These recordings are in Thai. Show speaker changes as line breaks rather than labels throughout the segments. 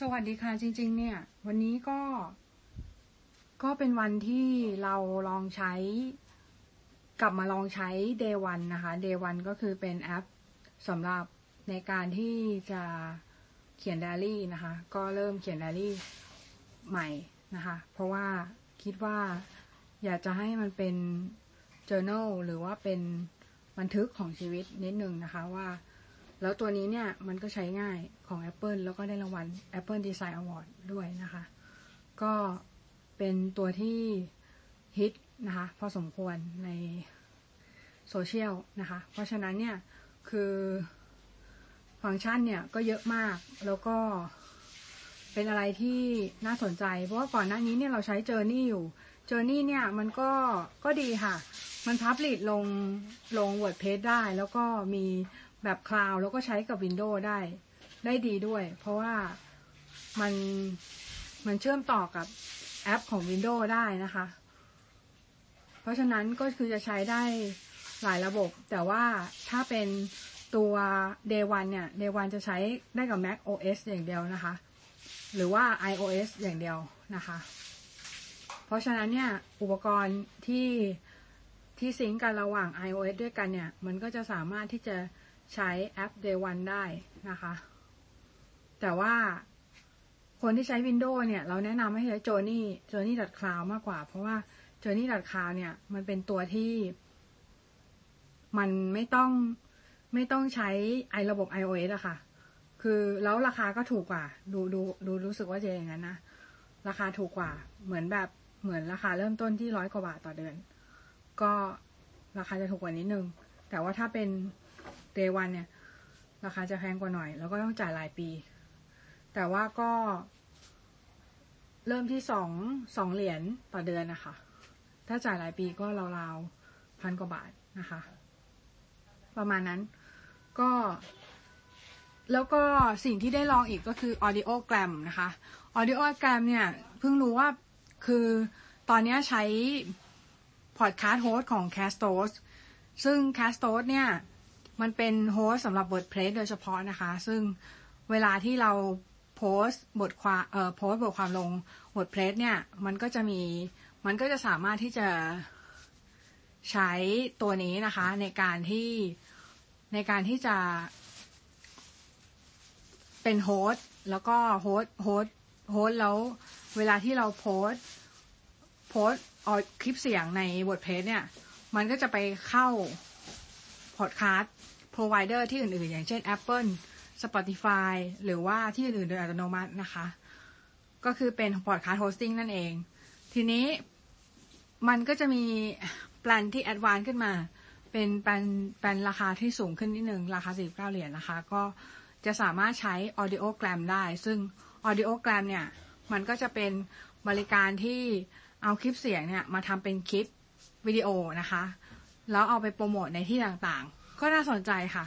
สวัสดีค่ะ จริง ๆ เนี่ย วันนี้ก็ ก็เป็นวันที่เราลองใช้ กลับมาลองใช้ day one นะคะ day one ก็คือเป็นแอปสำหรับในการที่จะเขียนไดอารี่นะคะ ก็เริ่มเขียนไดอารี่ใหม่นะคะ เพราะว่าคิดว่าอยากจะให้มันเป็น journal หรือว่าเป็นบันทึกของชีวิตนิดนึงนะคะว่า แล้วตัวนี้เนี่ยมันก็ใช้ง่ายของ Apple แล้วก็ได้รางวัล Apple Design Award ด้วยนะคะ ก็เป็นตัวที่ฮิตนะคะพอสมควรในโซเชียลนะคะ เพราะฉะนั้นเนี่ยคือฟังก์ชันเนี่ยก็เยอะมากแล้วก็เป็นอะไรที่น่าสนใจ เพราะว่าก่อนหน้านี้เนี่ยเราใช้ Journey อยู่ Journey เนี่ยมันก็ก็ดีค่ะ มันพับลิดลงลง WordPress ได้ แล้วก็มีแบบคลาวแล้วก็ใช้กับ Windows ได้ ได้ดีด้วย เพราะว่ามันมันเชื่อมต่อกับแอปของ Windows ได้นะคะ เพราะฉะนั้นก็คือจะใช้ได้หลายระบบ แต่ว่าถ้าเป็นตัว Day One เนี่ย Day One จะใช้ได้กับ Mac OS อย่างเดียวนะคะ หรือว่า iOS อย่างเดียวนะคะ เพราะฉะนั้นเนี่ย อุปกรณ์ที่ ที่ซิงก์กันระหว่าง iOS ด้วยกันเนี่ย มันก็จะสามารถที่จะใช้แอป Day One ได้นะคะ แต่ว่าคนที่ใช้ Windows เนี่ย เราแนะนำให้ใช้ Journey Journey Cloud มากกว่า เพราะว่า Journey Cloud เนี่ย มันเป็นตัวที่ มันไม่ต้องไม่ต้องใช้ไอระบบ iOS อะค่ะ คือแล้วราคาก็ถูกกว่า ดูดูดูรู้สึกว่าจะอย่างนั้นนะ ราคาถูกกว่า เหมือนแบบเหมือนราคาเริ่มต้นที่ร้อยกว่าบาทต่อเดือน ก็ราคาจะถูกกว่านิดนึง แต่ว่าถ้าเป็น day one เนี่ย ราคาจะแพงกว่าหน่อย แล้วก็ต้องจ่ายรายปี แต่ว่าก็ เริ่มที่สองสองเหรียญต่อเดือนนะคะ ถ้าจ่ายรายปีก็ราวๆพันกว่าบาทนะคะ ประมาณนั้น ก็ แล้วก็สิ่งที่ได้ลองอีกก็คือ audiogram นะคะ audiogram เนี่ย เพิ่งรู้ว่าคือตอนนี้ใช้ podcast host ของ Castos ซึ่ง Castos เนี่ย มันเป็นโฮสสำหรับ WordPress โดยเฉพาะนะคะ ซึ่งเวลาที่เราโพสบทความเอ่อโพสบทความลง WordPress เนี่ย มันก็จะมีมันก็จะสามารถที่จะใช้ตัวนี้นะคะ ในการที่ในการที่จะ เป็น host แล้วก็ host host host แล้วเวลาที่เราโพสต์ โพสต์คลิปเสียงใน WordPress เนี่ย มันก็จะไปเข้าพอดคาสต์ provider ที่อื่นๆ อย่างเช่น Apple Spotify หรือว่าที่อื่นๆ โดยอัตโนมัตินะคะ ก็คือเป็น podcast hosting นั่นเอง ทีนี้มันก็จะมีแปลนที่ advance ขึ้นมา เป็นแปลนแปลนราคาที่สูงขึ้นนิดนึง ราคา 49 เหรียญนนะคะ ก็จะสามารถใช้ audiogram ได้ ซึ่ง audiogram เนี่ย มันก็จะเป็นบริการที่ เอาคลิปเสียงเนี่ยมาทำเป็นคลิปวิดีโอนะคะ แล้วเอาไปโปรโมทในที่ต่างๆ ก็น่าสนใจค่ะ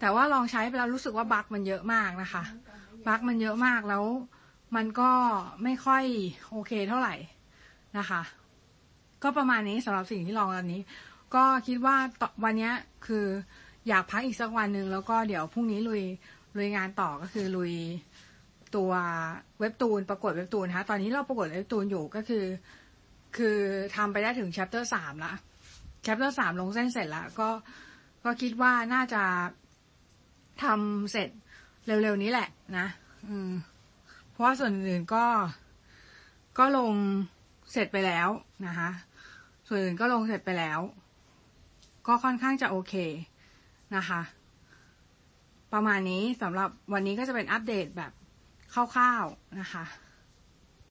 แต่ว่าลองใช้ไปแล้วรู้สึกว่าบั๊กมันเยอะมากนะคะบั๊กมันเยอะมากแล้ว มันก็ไม่ค่อยโอเคเท่าไหร่นะคะ ก็ประมาณนี้สำหรับสิ่งที่ลองตอนนี้ ก็คิดว่าวันนี้คืออยากพักอีกสักวันหนึ่งแล้วก็เดี๋ยวพรุ่งนี้ลุยลุยงานต่อก็คือลุยตัวเว็บตูนประกวดเว็บตูนนะคะตอนนี้เราประกวดเว็บตูนอยู่ก็คือ คือทำไปได้ถึง chapter สามละ chapter สามลงเส้นเสร็จแล้วก็ก็คิดว่าน่าจะทำเสร็จเร็วๆนี้แหละ นะอืมเพราะว่าส่วนอื่นก็ก็ลงเสร็จไปแล้วนะคะ ส่วนอื่นก็ลงเสร็จไปแล้ว ก็ค่อนข้างจะโอเคนะคะ ประมาณนี้สำหรับวันนี้ก็จะเป็นอัปเดตแบบคร่าวๆนะคะ